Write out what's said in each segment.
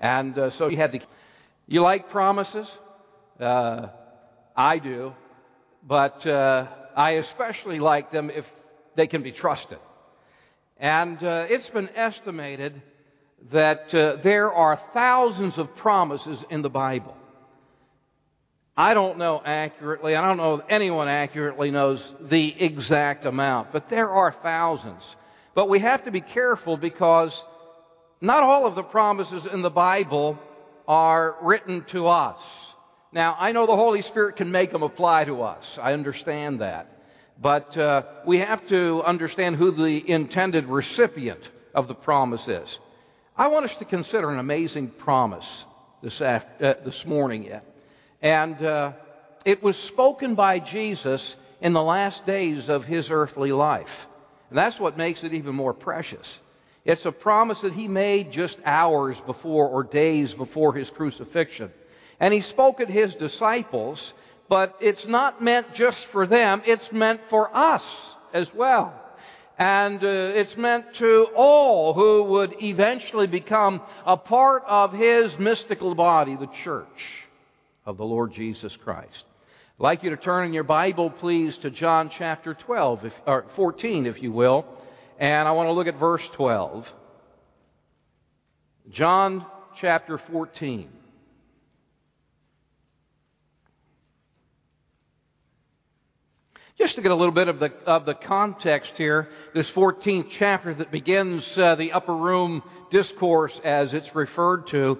And uh, so you had to. You like promises? Uh, I do. But uh, I especially like them if they can be trusted. And uh, it's been estimated that uh, there are thousands of promises in the Bible. I don't know accurately, I don't know if anyone accurately knows the exact amount, but there are thousands. But we have to be careful because not all of the promises in the Bible are written to us. Now, I know the Holy Spirit can make them apply to us. I understand that. But uh, we have to understand who the intended recipient of the promise is. I want us to consider an amazing promise this, after, uh, this morning. And uh, it was spoken by Jesus in the last days of his earthly life. And that's what makes it even more precious. It's a promise that he made just hours before or days before his crucifixion. And he spoke at his disciples, but it's not meant just for them, it's meant for us as well. And uh, it's meant to all who would eventually become a part of his mystical body, the church of the Lord Jesus Christ. I'd like you to turn in your Bible, please, to John chapter 12, if, or 14, if you will. And I want to look at verse 12. John chapter 14. Just to get a little bit of the, of the context here, this 14th chapter that begins uh, the upper room discourse as it's referred to,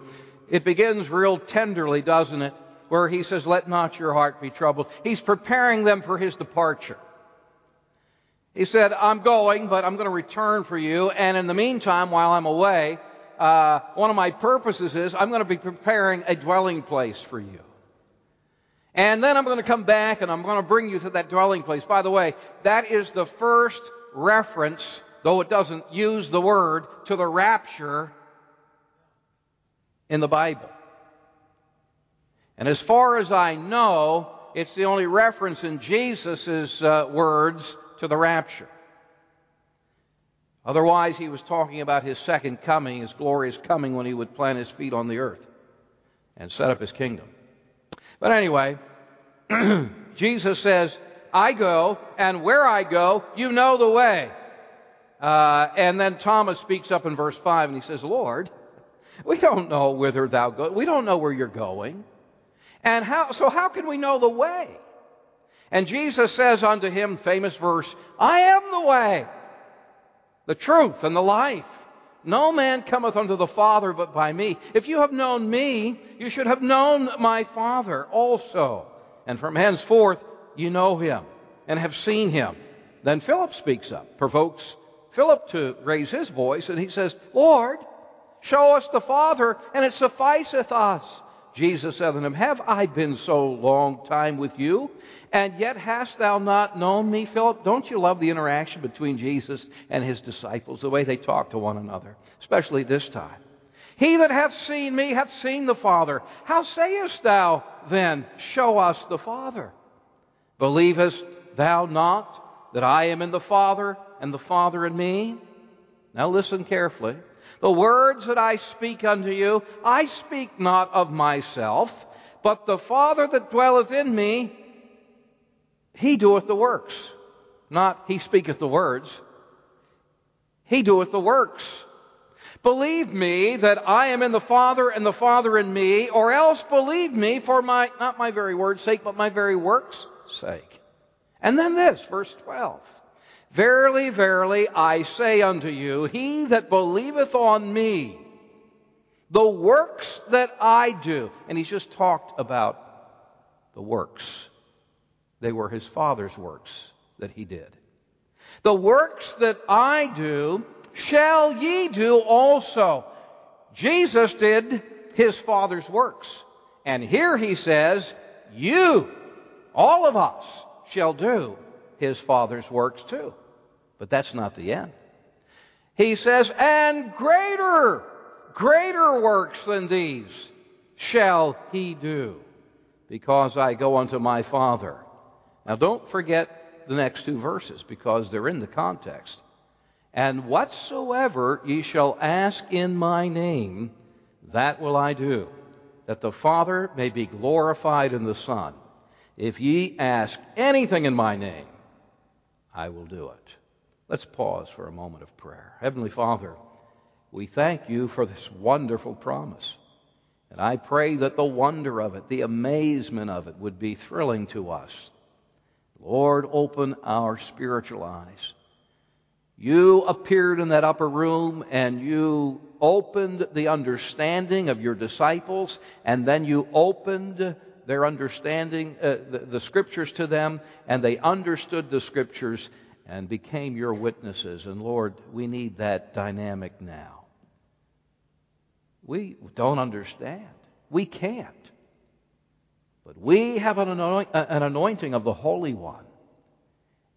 it begins real tenderly, doesn't it? Where he says, Let not your heart be troubled. He's preparing them for his departure. He said, I'm going, but I'm going to return for you. And in the meantime, while I'm away, uh, one of my purposes is I'm going to be preparing a dwelling place for you. And then I'm going to come back and I'm going to bring you to that dwelling place. By the way, that is the first reference, though it doesn't use the word, to the rapture in the Bible. And as far as I know, it's the only reference in Jesus' uh, words to the rapture. Otherwise, he was talking about his second coming, his glorious coming when he would plant his feet on the earth and set up his kingdom. But anyway, Jesus says, I go, and where I go, you know the way. Uh, and then Thomas speaks up in verse 5 and he says, Lord, we don't know whither thou go. We don't know where you're going. And how, so how can we know the way? And Jesus says unto him, famous verse, I am the way, the truth, and the life. No man cometh unto the Father but by me. If you have known me, you should have known my Father also. And from henceforth you know him and have seen him. Then Philip speaks up, provokes Philip to raise his voice, and he says, Lord, show us the Father, and it sufficeth us. Jesus said unto him, Have I been so long time with you, and yet hast thou not known me, Philip? Don't you love the interaction between Jesus and his disciples, the way they talk to one another, especially this time? He that hath seen me hath seen the Father. How sayest thou then, Show us the Father? Believest thou not that I am in the Father, and the Father in me? Now listen carefully. The words that I speak unto you, I speak not of myself, but the Father that dwelleth in me, he doeth the works. Not he speaketh the words. He doeth the works. Believe me that I am in the Father and the Father in me, or else believe me for my, not my very word's sake, but my very work's sake. And then this, verse 12. Verily, verily, I say unto you, he that believeth on me, the works that I do, and he's just talked about the works. They were his Father's works that he did. The works that I do shall ye do also. Jesus did his Father's works. And here he says, you, all of us, shall do his Father's works too. But that's not the end. He says, and greater, greater works than these shall he do, because I go unto my Father. Now don't forget the next two verses, because they're in the context. And whatsoever ye shall ask in my name, that will I do, that the Father may be glorified in the Son. If ye ask anything in my name, I will do it. Let's pause for a moment of prayer. Heavenly Father, we thank you for this wonderful promise. And I pray that the wonder of it, the amazement of it, would be thrilling to us. Lord, open our spiritual eyes. You appeared in that upper room and you opened the understanding of your disciples, and then you opened their understanding, uh, the, the scriptures to them, and they understood the scriptures and became your witnesses. And Lord, we need that dynamic now. We don't understand. We can't. But we have uh, an, anointing of the Holy One.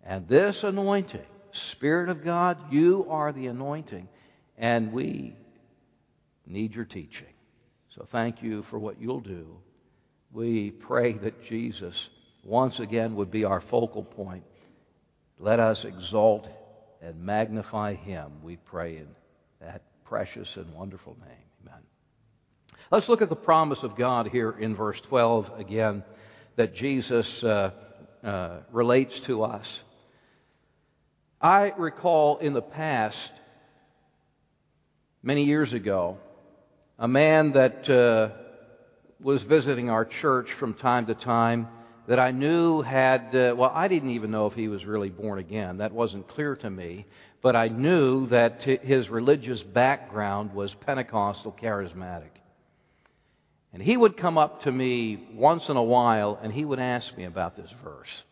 And this anointing, Spirit of God, you are the anointing. And we need your teaching. So thank you for what you'll do. We pray that Jesus once again would be our focal point. Let us exalt and magnify him, we pray in that precious and wonderful name. Amen. Let's look at the promise of God here in verse 12 again that Jesus uh, uh, relates to us. I recall in the past, many years ago, a man that uh, was visiting our church from time to time that I knew had, uh, well, I didn't even know if he was really born again. That wasn't clear to me. But I knew that his religious background was Pentecostal charismatic. And he would come up to me once in a while and he would ask me about this verse.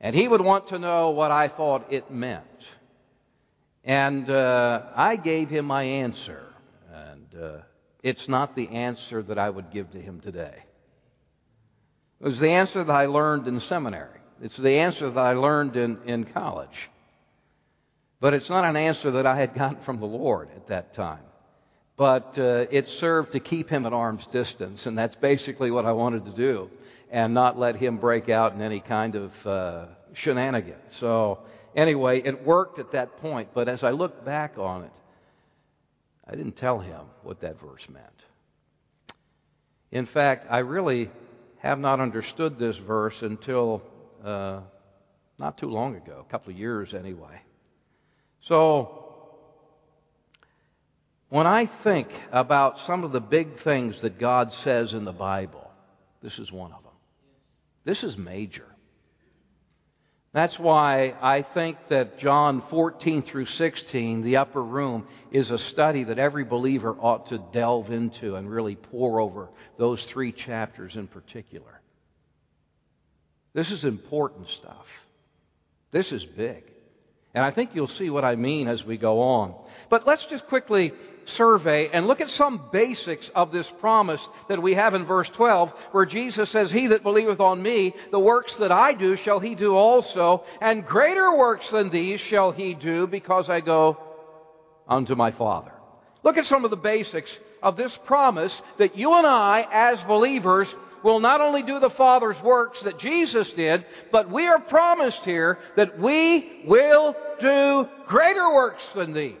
And he would want to know what I thought it meant. And uh, I gave him my answer. And uh, it's not the answer that I would give to him today. It was the answer that I learned in seminary. It's the answer that I learned in, in college. But it's not an answer that I had gotten from the Lord at that time. But uh, it served to keep him at arm's distance, and that's basically what I wanted to do, and not let him break out in any kind of uh, shenanigans. So, anyway, it worked at that point, but as I look back on it, I didn't tell him what that verse meant. In fact, I really have not understood this verse until uh, not too long ago, a couple of years anyway. So, when I think about some of the big things that God says in the Bible, this is one of them. This is major. That's why I think that John 14 through 16, the upper room, is a study that every believer ought to delve into and really pore over those three chapters in particular. This is important stuff. This is big. And I think you'll see what I mean as we go on. But let's just quickly survey and look at some basics of this promise that we have in verse 12, where Jesus says, He that believeth on me, the works that I do shall he do also, and greater works than these shall he do, because I go unto my Father. Look at some of the basics of this promise that you and I, as believers, will not only do the Father's works that Jesus did, but we are promised here that we will do greater works than these.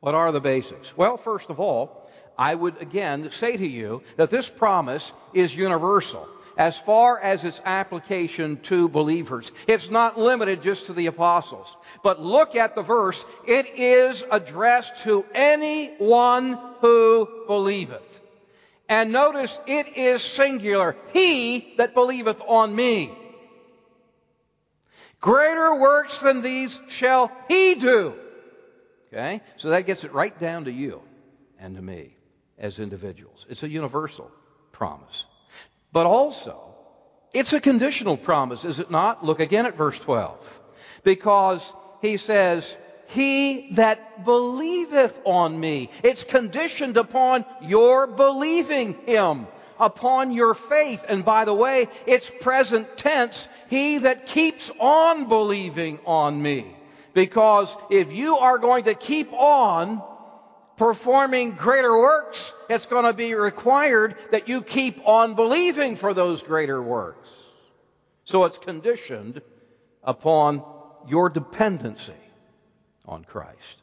What are the basics? Well, first of all, I would again say to you that this promise is universal as far as its application to believers. It's not limited just to the apostles. But look at the verse. It is addressed to anyone who believeth. And notice it is singular. He that believeth on me. Greater works than these shall he do. Okay? So that gets it right down to you and to me as individuals. It's a universal promise. But also, it's a conditional promise, is it not? Look again at verse 12. Because he says, he that believeth on me. It's conditioned upon your believing him, upon your faith. And by the way, it's present tense. He that keeps on believing on me. Because if you are going to keep on performing greater works, it's going to be required that you keep on believing for those greater works. So it's conditioned upon your dependency on Christ.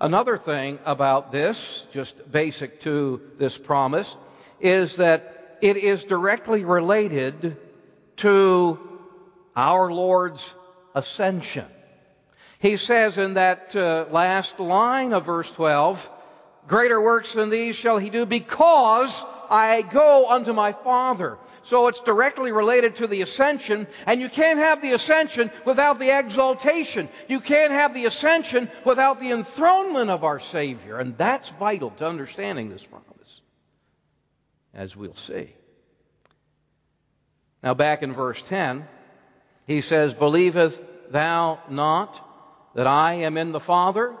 Another thing about this, just basic to this promise, is that it is directly related to our Lord's ascension. He says in that uh, last line of verse 12, Greater works than these shall he do because I go unto my Father. So it's directly related to the ascension, and you can't have the ascension without the exaltation. You can't have the ascension without the enthronement of our Savior, and that's vital to understanding this promise, as we'll see. Now, back in verse 10, he says, Believest thou not that I am in the Father,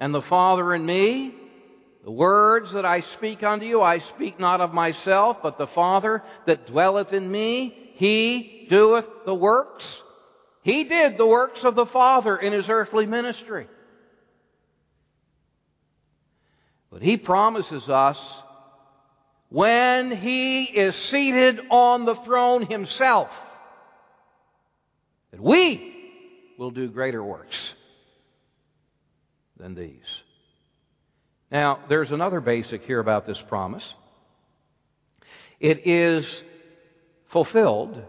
and the Father in me? The words that I speak unto you, I speak not of myself, but the Father that dwelleth in me, he doeth the works. He did the works of the Father in his earthly ministry. But he promises us when he is seated on the throne himself that we will do greater works than these. Now, there's another basic here about this promise. It is fulfilled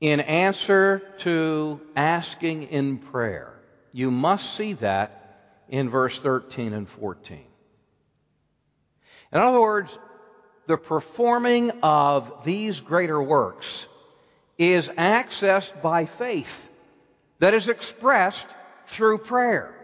in answer to asking in prayer. You must see that in verse 13 and 14. In other words, the performing of these greater works is accessed by faith that is expressed through prayer.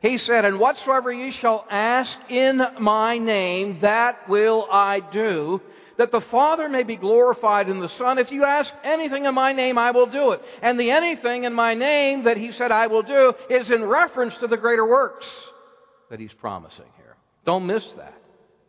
He said, And whatsoever ye shall ask in my name, that will I do, that the Father may be glorified in the Son. If you ask anything in my name, I will do it. And the anything in my name that he said I will do is in reference to the greater works that he's promising here. Don't miss that.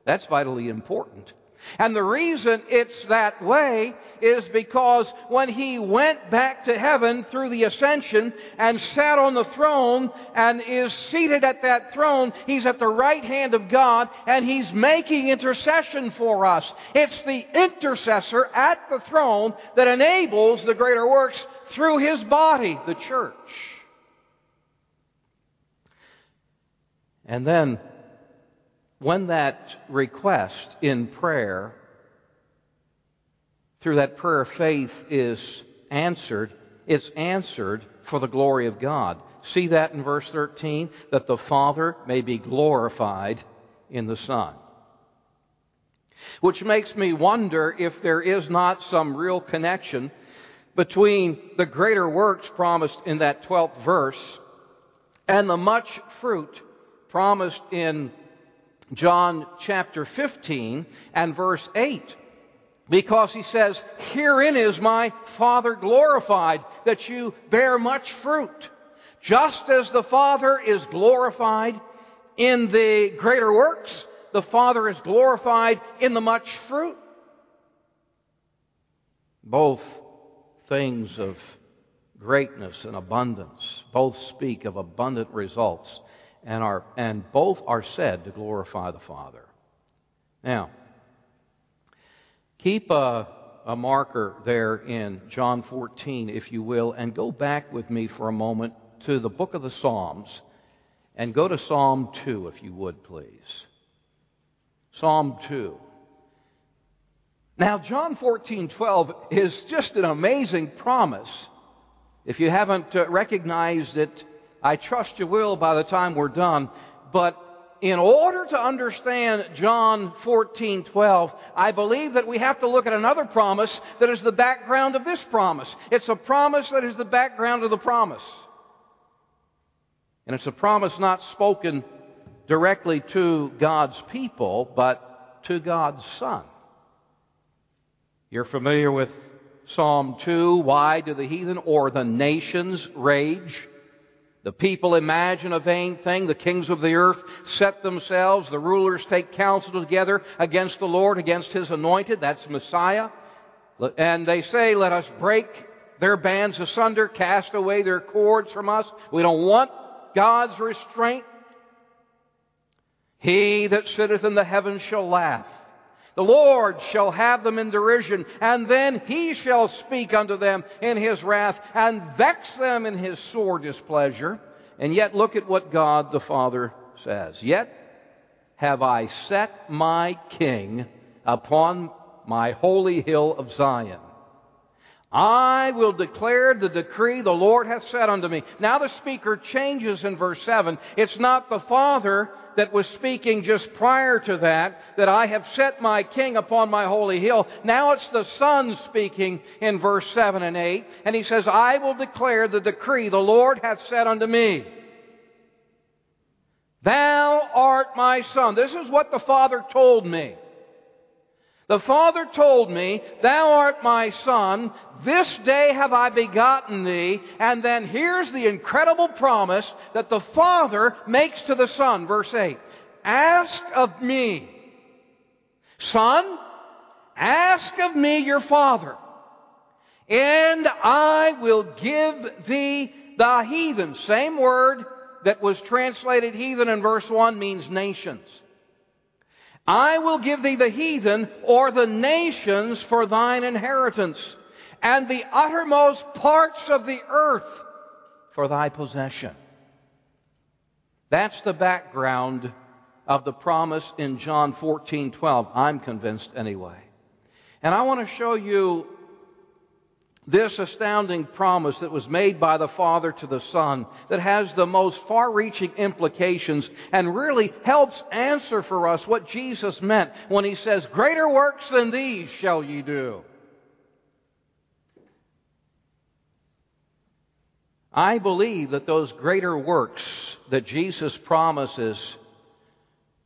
That's vitally important. And the reason it's that way is because when he went back to heaven through the ascension and sat on the throne and is seated at that throne, he's at the right hand of God and he's making intercession for us. It's the intercessor at the throne that enables the greater works through his body, the church. And then when that request in prayer, through that prayer of faith, is answered, it's answered for the glory of God. See that in verse 13? That the Father may be glorified in the Son. Which makes me wonder if there is not some real connection between the greater works promised in that 12th verse and the much fruit promised in John chapter 15 and verse 8. Because he says, Herein is my Father glorified, that you bear much fruit. Just as the Father is glorified in the greater works, the Father is glorified in the much fruit. Both things of greatness and abundance, both speak of abundant results and, are, and both are said to glorify the Father. Now, keep a, a marker there in John 14, if you will, and go back with me for a moment to the book of the Psalms and go to Psalm 2, if you would, please. Psalm 2. Now, John 14, 12 is just an amazing promise. If you haven't uh, recognized it, I trust you will by the time we're done. But in order to understand John 14:12, I believe that we have to look at another promise that is the background of this promise. It's a promise that is the background of the promise. And it's a promise not spoken directly to God's people, but to God's Son. You're familiar with Psalm 2, why do the heathen or the nations rage? The people imagine a vain thing. The kings of the earth set themselves. The rulers take counsel together against the Lord, against his anointed. That's Messiah. And they say, let us break their bands asunder, cast away their cords from us. We don't want God's restraint. He that sitteth in the heavens shall laugh. The Lord shall have them in derision, and then he shall speak unto them in his wrath, and vex them in his sore displeasure. And yet, look at what God the Father says. Yet have I set my king upon my holy hill of Zion. I will declare the decree the Lord hath said unto me. Now the speaker changes in verse 7. It's not the Father that was speaking just prior to that, that I have set my king upon my holy hill. Now it's the Son speaking in verse 7 and 8. And he says, I will declare the decree the Lord hath said unto me. Thou art my son. This is what the Father told me. The Father told me, Thou art my Son, this day have I begotten thee. And then here's the incredible promise that the Father makes to the Son. Verse 8. Ask of me, Son, ask of me your Father, and I will give thee the heathen. Same word that was translated heathen in verse 1 means nations. I will give thee the heathen or the nations for thine inheritance, and the uttermost parts of the earth for thy possession. That's the background of the promise in John 14:12. I'm convinced anyway. And I want to show you this astounding promise that was made by the Father to the Son that has the most far reaching implications and really helps answer for us what Jesus meant when he says, Greater works than these shall ye do. I believe that those greater works that Jesus promises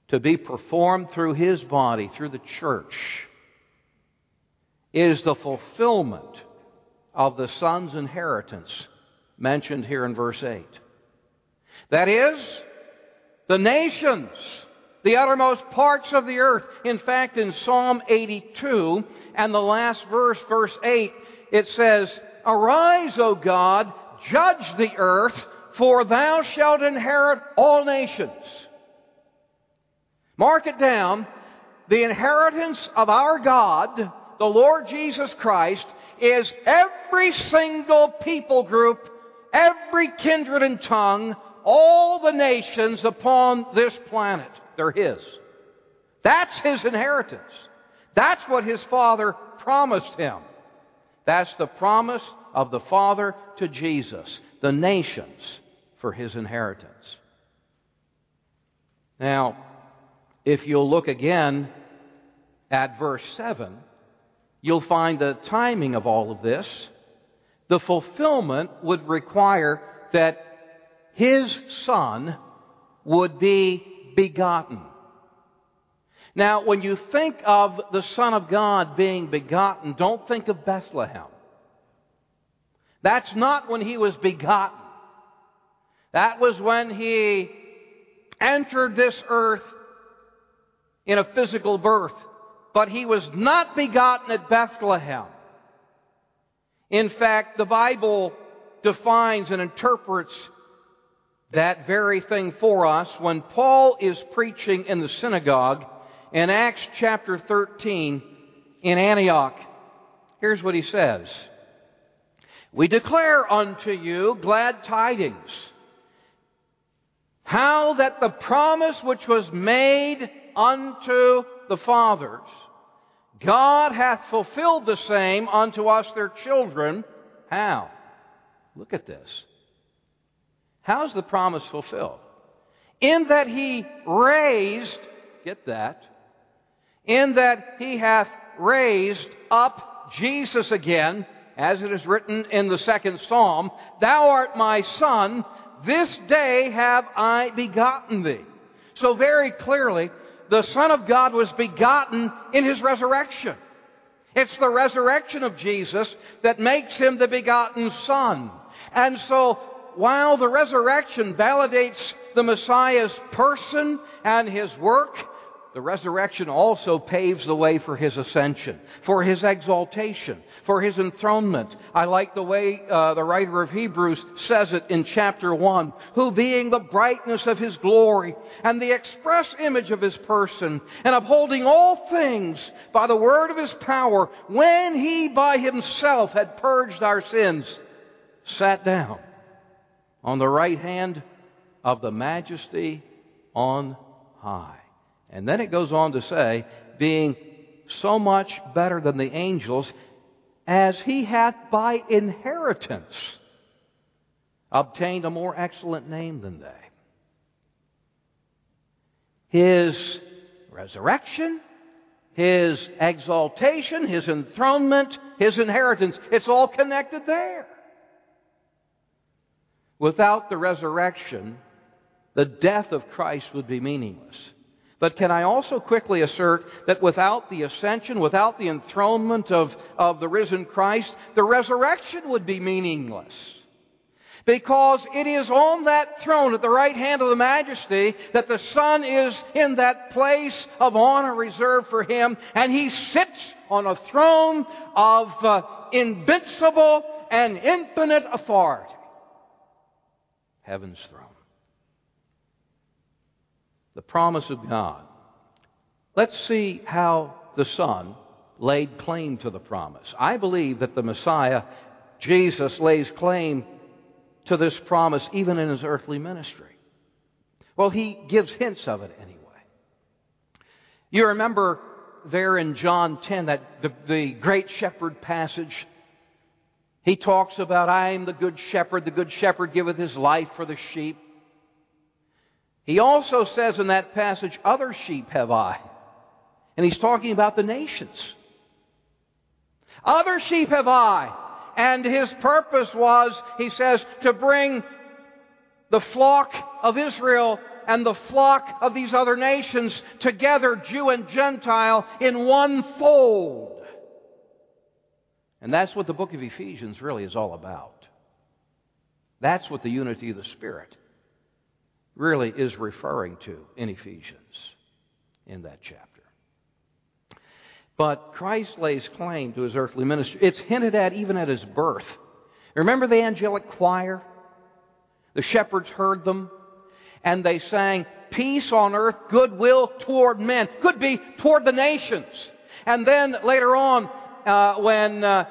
to be performed through his body, through the church, is the fulfillment of the son's inheritance mentioned here in verse 8. That is, the nations, the uttermost parts of the earth. In fact, in Psalm 82 and the last verse, verse 8, it says, Arise, O God, judge the earth, for thou shalt inherit all nations. Mark it down. The inheritance of our God, the Lord Jesus Christ, is every single people group, every kindred and tongue, all the nations upon this planet. They're His. That's His inheritance. That's what His Father promised Him. That's the promise of the Father to Jesus, the nations for His inheritance. Now, if you'll look again at verse 7, you'll find the timing of all of this. The fulfillment would require that his son would be begotten. Now, when you think of the Son of God being begotten, don't think of Bethlehem. That's not when he was begotten. That was when he entered this earth in a physical birth but he was not begotten at Bethlehem. In fact, the Bible defines and interprets that very thing for us when Paul is preaching in the synagogue in Acts chapter 13 in Antioch. Here's what he says. We declare unto you glad tidings. How that the promise which was made unto the fathers God hath fulfilled the same unto us their children. How? Look at this. How's the promise fulfilled? In that he raised, get that, in that he hath raised up Jesus again, as it is written in the second psalm, Thou art my son, this day have I begotten thee. So very clearly, the Son of God was begotten in His resurrection. It's the resurrection of Jesus that makes Him the begotten Son. And so, while the resurrection validates the Messiah's person and His work, the resurrection also paves the way for his ascension, for his exaltation, for his enthronement. I like the way uh, the writer of Hebrews says it in chapter 1 who being the brightness of his glory and the express image of his person and upholding all things by the word of his power, when he by himself had purged our sins, sat down on the right hand of the majesty on high. And then it goes on to say, being so much better than the angels, as he hath by inheritance obtained a more excellent name than they. His resurrection, his exaltation, his enthronement, his inheritance, it's all connected there. Without the resurrection, the death of Christ would be meaningless. But can I also quickly assert that without the ascension, without the enthronement of, of the risen Christ, the resurrection would be meaningless. Because it is on that throne at the right hand of the majesty that the Son is in that place of honor reserved for him, and he sits on a throne of uh, invincible and infinite authority. Heaven's throne the promise of God. Let's see how the Son laid claim to the promise. I believe that the Messiah, Jesus, lays claim to this promise even in his earthly ministry. Well, he gives hints of it anyway. You remember there in John 10, that the, the great shepherd passage. He talks about, I am the good shepherd. The good shepherd giveth his life for the sheep. He also says in that passage, Other sheep have I. And he's talking about the nations. Other sheep have I. And his purpose was, he says, to bring the flock of Israel and the flock of these other nations together, Jew and Gentile, in one fold. And that's what the book of Ephesians really is all about. That's what the unity of the Spirit really is referring to in Ephesians in that chapter. But Christ lays claim to his earthly ministry. It's hinted at even at his birth. Remember the angelic choir? The shepherds heard them, and they sang, Peace on earth, goodwill toward men. Could be toward the nations. And then later on, uh, when uh,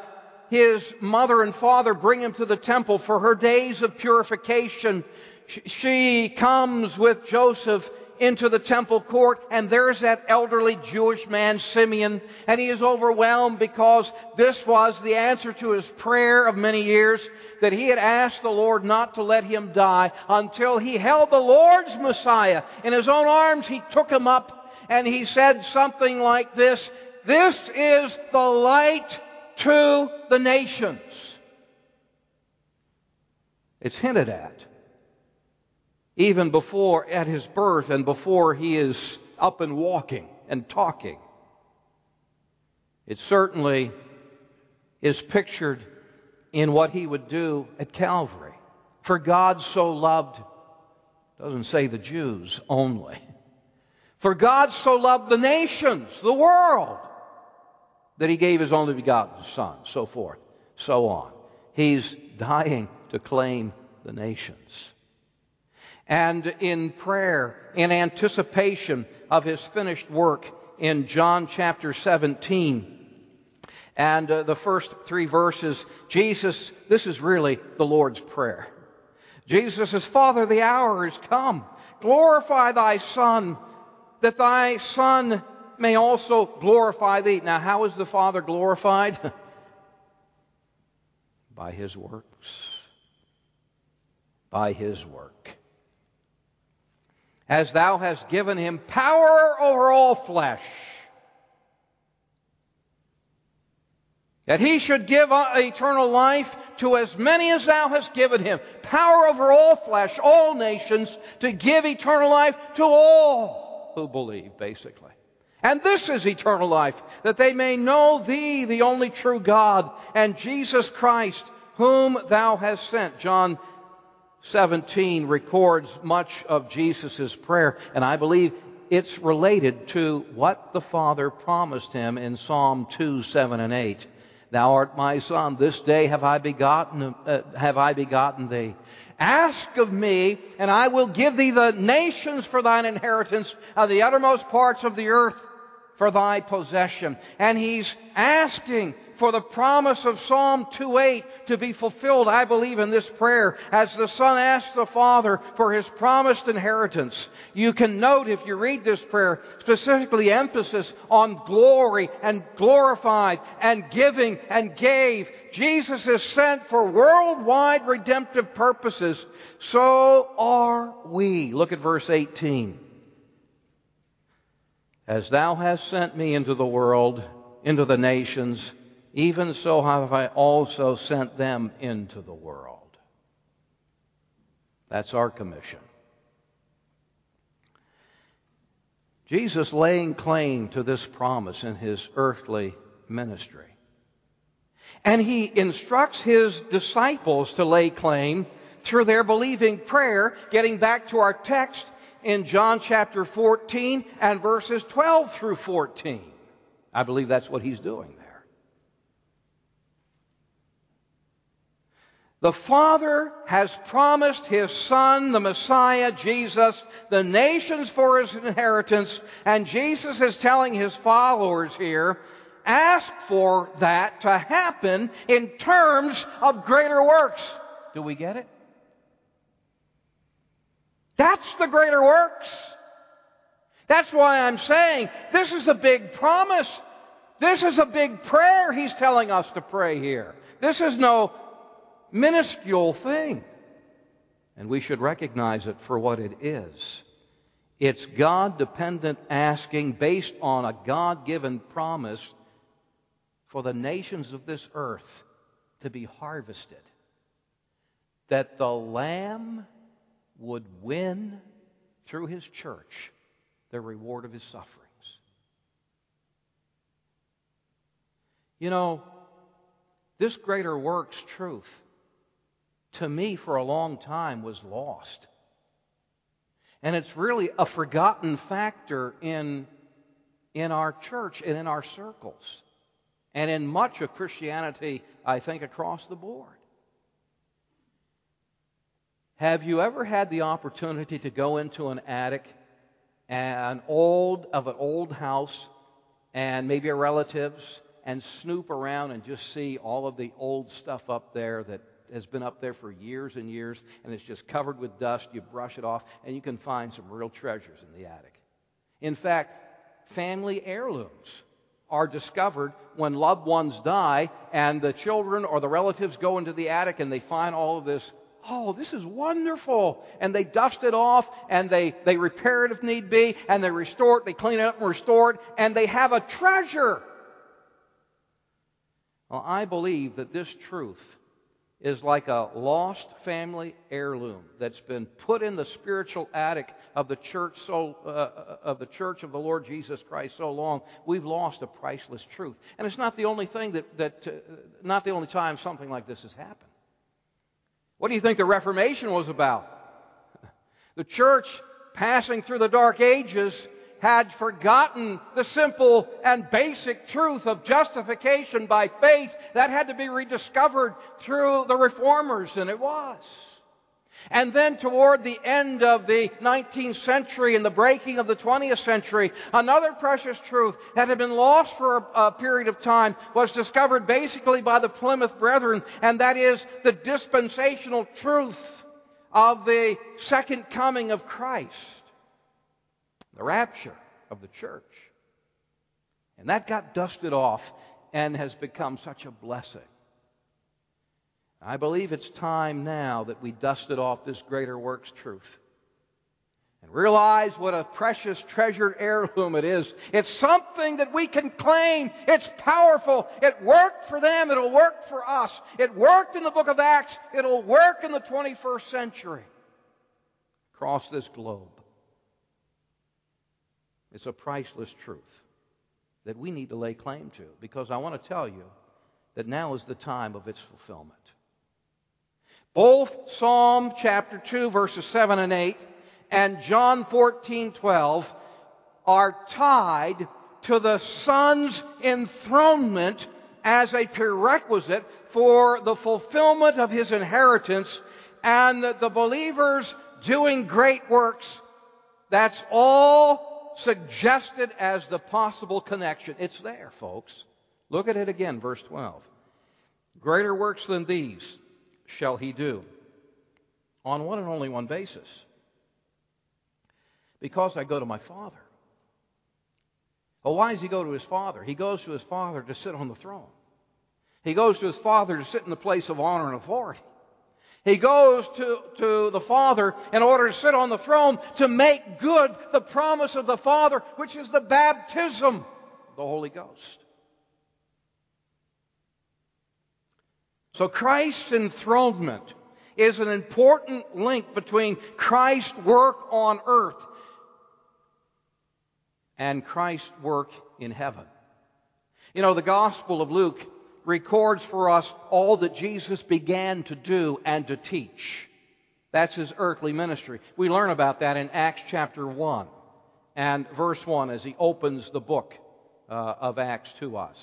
his mother and father bring him to the temple for her days of purification, she comes with Joseph into the temple court, and there's that elderly Jewish man, Simeon, and he is overwhelmed because this was the answer to his prayer of many years that he had asked the Lord not to let him die until he held the Lord's Messiah in his own arms. He took him up and he said something like this, This is the light to the nations. It's hinted at even before at his birth and before he is up and walking and talking. It certainly is pictured in what he would do at Calvary. For God so loved, doesn't say the Jews only. For God so loved the nations, the world, that he gave his only begotten Son, so forth, so on. He's dying to claim the nations and in prayer, in anticipation of his finished work in John chapter 17. And uh, the first three verses, Jesus, this is really the Lord's Prayer. Jesus says, Father, the hour is come. Glorify thy Son, that thy Son may also glorify thee. Now, how is the Father glorified? By his works. By his work as thou hast given him power over all flesh, that he should give eternal life to as many as thou hast given him. Power over all flesh, all nations, to give eternal life to all who believe, basically. And this is eternal life, that they may know thee, the only true God, and Jesus Christ, whom thou hast sent. John 17 records much of Jesus' prayer, and I believe it's related to what the Father promised him in Psalm 2, 7, and 8. Thou art my son, this day have I begotten, uh, have I begotten thee. Ask of me, and I will give thee the nations for thine inheritance of the uttermost parts of the earth. For thy possession. And he's asking for the promise of Psalm 2:8 to be fulfilled, I believe, in this prayer, as the Son asks the Father for his promised inheritance. You can note, if you read this prayer, specifically emphasis on glory and glorified and giving and gave. Jesus is sent for worldwide redemptive purposes. So are we. Look at verse 18. As thou hast sent me into the world, into the nations, even so have I also sent them into the world. That's our commission. Jesus laying claim to this promise in his earthly ministry. And he instructs his disciples to lay claim through their believing prayer, getting back to our text in John chapter 14 and verses 12 through 14. I believe that's what he's doing there. The Father has promised His Son, the Messiah, Jesus, the nations for His inheritance, and Jesus is telling His followers here, ask for that to happen in terms of greater works. Do we get it? That's the greater works. That's why I'm saying this is a big promise. This is a big prayer he's telling us to pray here. This is no minuscule thing. And we should recognize it for what it is. It's God dependent asking based on a God given promise for the nations of this earth to be harvested. That the Lamb would win through his church the reward of his sufferings. You know, this greater works truth, to me for a long time, was lost. And it's really a forgotten factor in, in our church and in our circles, and in much of Christianity, I think, across the board. Have you ever had the opportunity to go into an attic, an old of an old house, and maybe a relative's, and snoop around and just see all of the old stuff up there that has been up there for years and years, and it's just covered with dust. You brush it off, and you can find some real treasures in the attic. In fact, family heirlooms are discovered when loved ones die, and the children or the relatives go into the attic and they find all of this oh, this is wonderful. And they dust it off and they, they repair it if need be and they restore it, they clean it up and restore it, and they have a treasure. Well, I believe that this truth is like a lost family heirloom that's been put in the spiritual attic of the church so uh, of the church of the Lord Jesus Christ so long we've lost a priceless truth and it's not the only thing that that uh, not the only time something like this has happened what do you think the Reformation was about? The church passing through the Dark Ages had forgotten the simple and basic truth of justification by faith. That had to be rediscovered through the reformers, and it was. And then toward the end of the 19th century and the breaking of the 20th century, another precious truth that had been lost for a, a, period of time was discovered basically by the Plymouth Brethren, and that is the dispensational truth of the second coming of Christ, the rapture of the church. And that got dusted off and has become such a blessing. I believe it's time now that we dusted off this greater works truth and realize what a precious treasured heirloom it is. It's something that we can claim. It's powerful. It worked for them. It'll work for us. It worked in the book of Acts. It'll work in the 21st century across this globe. It's a priceless truth that we need to lay claim to because I want to tell you that now is the time of its fulfillment. Both Psalm chapter 2 verses 7 and 8 and John 14, 12 are tied to the Son's enthronement as a prerequisite for the fulfillment of His inheritance and the believers doing great works. That's all suggested as the possible connection. It's there, folks. Look at it again, verse 12. Greater works than these shall he do. On one and only one basis. Because I go to my Father. Well, why does he go to his Father? He goes to his Father to sit on the throne. He goes to his Father to sit in the place of honor and authority. He goes to, to the Father in order to sit on the throne to make good the promise of the Father, which is the baptism of the Holy Ghost. So Christ's enthronement is an important link between Christ's work on earth and Christ's work in heaven. You know, the Gospel of Luke records for us all that Jesus began to do and to teach. That's his earthly ministry. We learn about that in Acts chapter 1 and verse 1 as he opens the book uh, of Acts to us.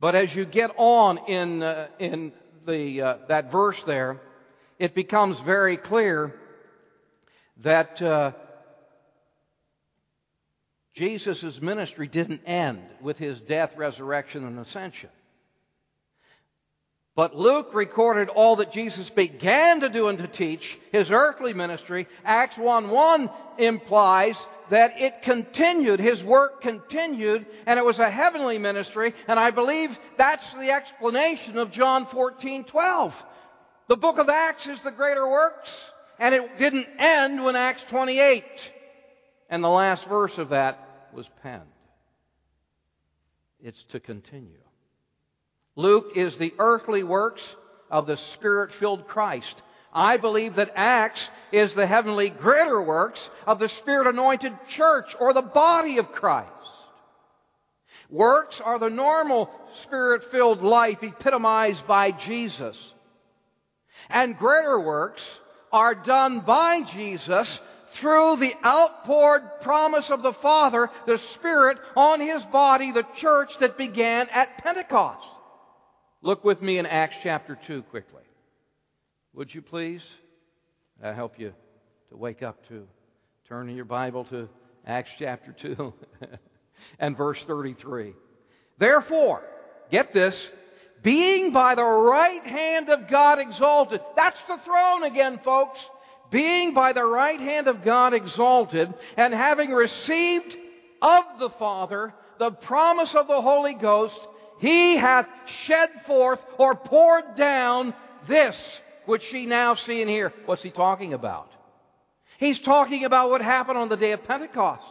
But as you get on in, uh, in the, uh, that verse there, it becomes very clear that uh, Jesus' ministry didn't end with his death, resurrection, and ascension. But Luke recorded all that Jesus began to do and to teach, his earthly ministry. Acts 1 1 implies that it continued, his work continued, and it was a heavenly ministry, and I believe that's the explanation of John 14 12. The book of Acts is the greater works, and it didn't end when Acts 28. And the last verse of that was penned. It's to continue. Luke is the earthly works of the Spirit filled Christ. I believe that Acts is the heavenly greater works of the Spirit anointed church or the body of Christ. Works are the normal Spirit filled life epitomized by Jesus. And greater works are done by Jesus through the outpoured promise of the Father, the Spirit, on His body, the church that began at Pentecost. Look with me in Acts chapter 2 quickly. Would you please? I help you to wake up to turn in your Bible to Acts chapter 2 and verse 33. Therefore, get this, being by the right hand of God exalted. That's the throne again, folks being by the right hand of God exalted, and having received of the Father the promise of the Holy Ghost, he hath shed forth or poured down this which she now see and hear. What's he talking about? He's talking about what happened on the day of Pentecost.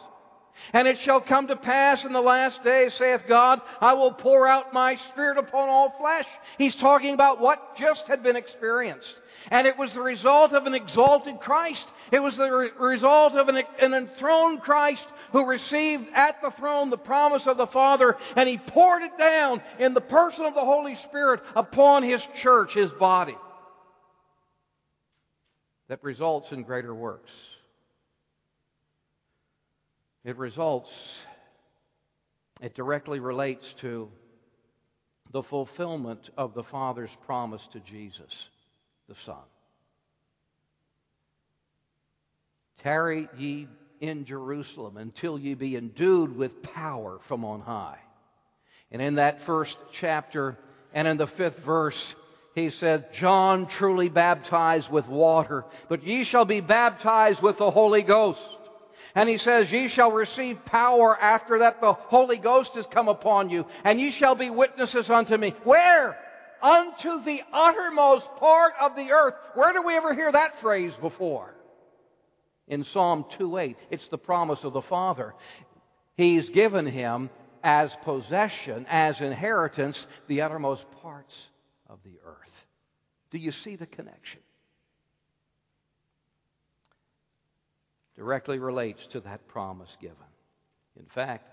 And it shall come to pass in the last days, saith God, I will pour out my Spirit upon all flesh. He's talking about what just had been experienced. And it was the result of an exalted Christ. It was the re- result of an, an enthroned Christ who received at the throne the promise of the Father, and he poured it down in the person of the Holy Spirit upon his church, his body. That results in greater works. It results, it directly relates to the fulfillment of the Father's promise to Jesus the Son. Tarry ye in Jerusalem until ye be endued with power from on high. And in that first chapter and in the fifth verse, he said, John truly baptized with water, but ye shall be baptized with the Holy Ghost. And he says, Ye shall receive power after that the Holy Ghost has come upon you, and ye shall be witnesses unto me. Where? unto the uttermost part of the earth. Where do we ever hear that phrase before? In Psalm 2:8, it's the promise of the Father. He's given him as possession, as inheritance, the uttermost parts of the earth. Do you see the connection? Directly relates to that promise given. In fact,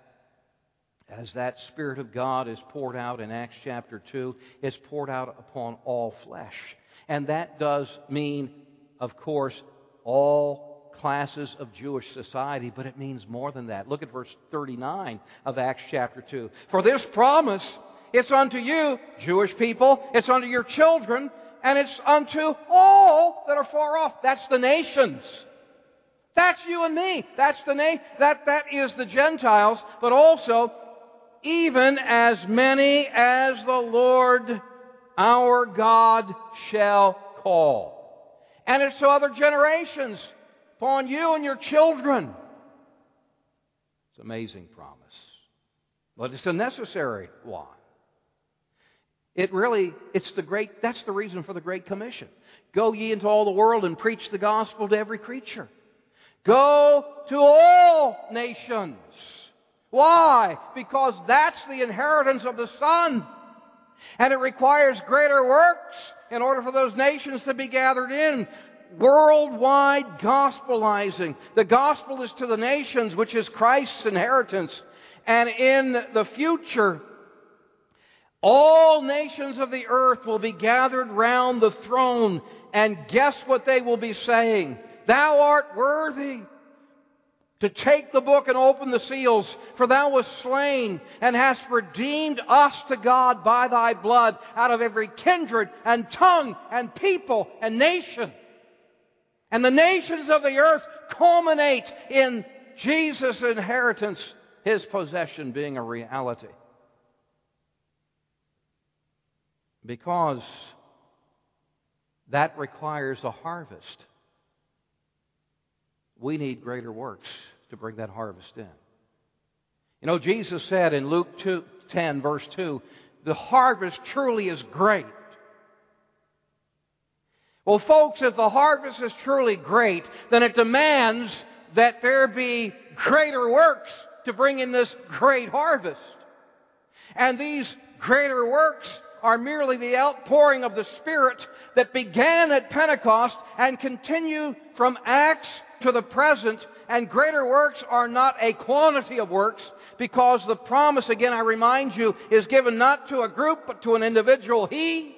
as that Spirit of God is poured out in Acts chapter 2, it's poured out upon all flesh. And that does mean, of course, all classes of Jewish society, but it means more than that. Look at verse 39 of Acts chapter 2. For this promise, it's unto you, Jewish people, it's unto your children, and it's unto all that are far off. That's the nations. That's you and me. That's the name. That, that is the Gentiles, but also even as many as the Lord our God shall call. And it's to other generations, upon you and your children. It's an amazing promise. But it's a necessary one. It really, it's the great, that's the reason for the Great Commission. Go ye into all the world and preach the gospel to every creature. Go to all nations. Why? Because that's the inheritance of the Son. And it requires greater works in order for those nations to be gathered in. Worldwide gospelizing. The gospel is to the nations, which is Christ's inheritance. And in the future, all nations of the earth will be gathered round the throne. And guess what they will be saying? Thou art worthy to take the book and open the seals, for thou wast slain and hast redeemed us to God by thy blood out of every kindred and tongue and people and nation. And the nations of the earth culminate in Jesus' inheritance, his possession being a reality. Because that requires a harvest. We need greater works to bring that harvest in. You know, Jesus said in Luke 2, 10, verse 2, the harvest truly is great. Well, folks, if the harvest is truly great, then it demands that there be greater works to bring in this great harvest. And these greater works are merely the outpouring of the Spirit that began at Pentecost and continue from Acts to the present and greater works are not a quantity of works because the promise, again, I remind you, is given not to a group but to an individual. He,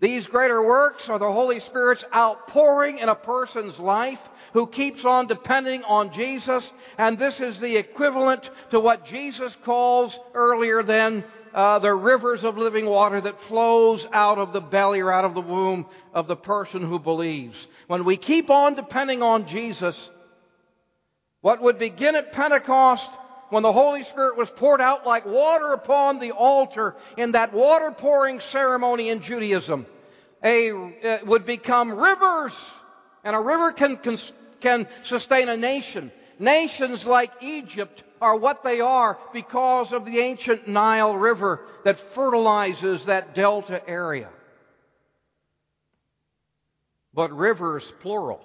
these greater works are the Holy Spirit's outpouring in a person's life who keeps on depending on Jesus. And this is the equivalent to what Jesus calls earlier than uh, the rivers of living water that flows out of the belly or out of the womb of the person who believes. When we keep on depending on Jesus, what would begin at Pentecost when the Holy Spirit was poured out like water upon the altar in that water pouring ceremony in Judaism, a, uh, would become rivers. And a river can, can, can sustain a nation. Nations like Egypt are what they are because of the ancient Nile River that fertilizes that delta area. But rivers, plural,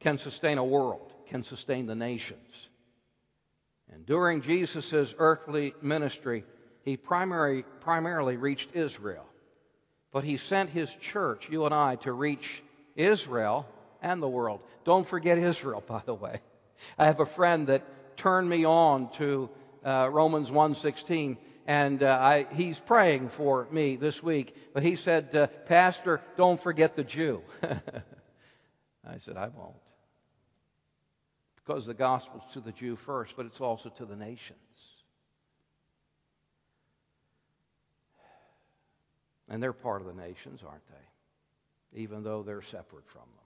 can sustain a world, can sustain the nations. And during Jesus' earthly ministry, he primary, primarily reached Israel. But he sent his church, you and I, to reach Israel and the world. Don't forget Israel, by the way. I have a friend that turned me on to uh, Romans 1.16, and uh, I, he's praying for me this week. But he said, uh, Pastor, don't forget the Jew. I said, I won't because the gospel's to the Jew first, but it's also to the nations. And they're part of the nations, aren't they? Even though they're separate from them.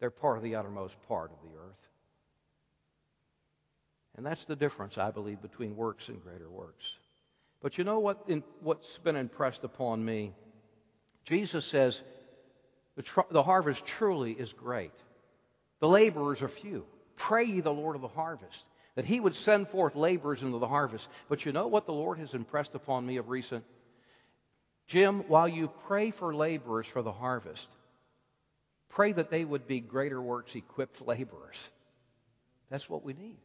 They're part of the uttermost part of the earth. And that's the difference, I believe, between works and greater works. But you know what? In, what's been impressed upon me? Jesus says the, tr- the harvest truly is great. The laborers are few. Pray ye the Lord of the harvest, that he would send forth laborers into the harvest. But you know what the Lord has impressed upon me of recent? Jim, while you pray for laborers for the harvest, pray that they would be greater works equipped laborers. That's what we need.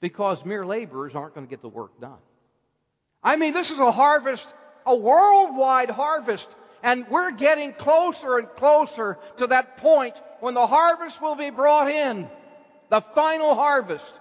Because mere laborers aren't going to get the work done. I mean, this is a harvest, a worldwide harvest, and we're getting closer and closer to that point when the harvest will be brought in the final harvest.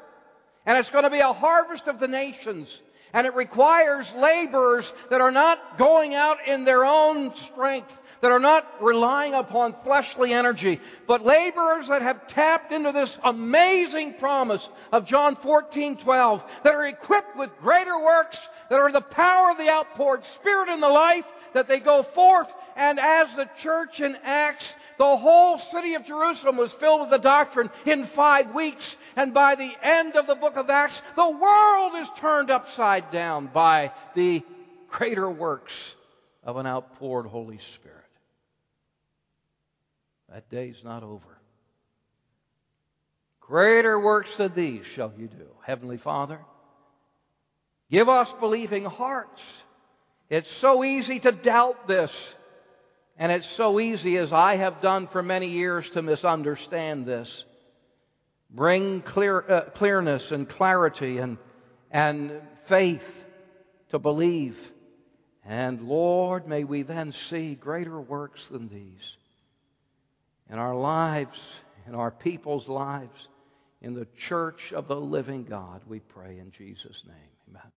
And it's going to be a harvest of the nations. And it requires laborers that are not going out in their own strength, that are not relying upon fleshly energy, but laborers that have tapped into this amazing promise of John 14, 12, that are equipped with greater works, that are the power of the outpoured Spirit in the life, that they go forth and as the church in Acts The whole city of Jerusalem was filled with the doctrine in five weeks. And by the end of the book of Acts, the world is turned upside down by the greater works of an outpoured Holy Spirit. That day's not over. Greater works than these shall you do. Heavenly Father, give us believing hearts. It's so easy to doubt this. And it's so easy, as I have done for many years, to misunderstand this. Bring clear, uh, clearness and clarity and, and faith to believe. And Lord, may we then see greater works than these in our lives, in our people's lives, in the church of the living God, we pray in Jesus' name. Amen.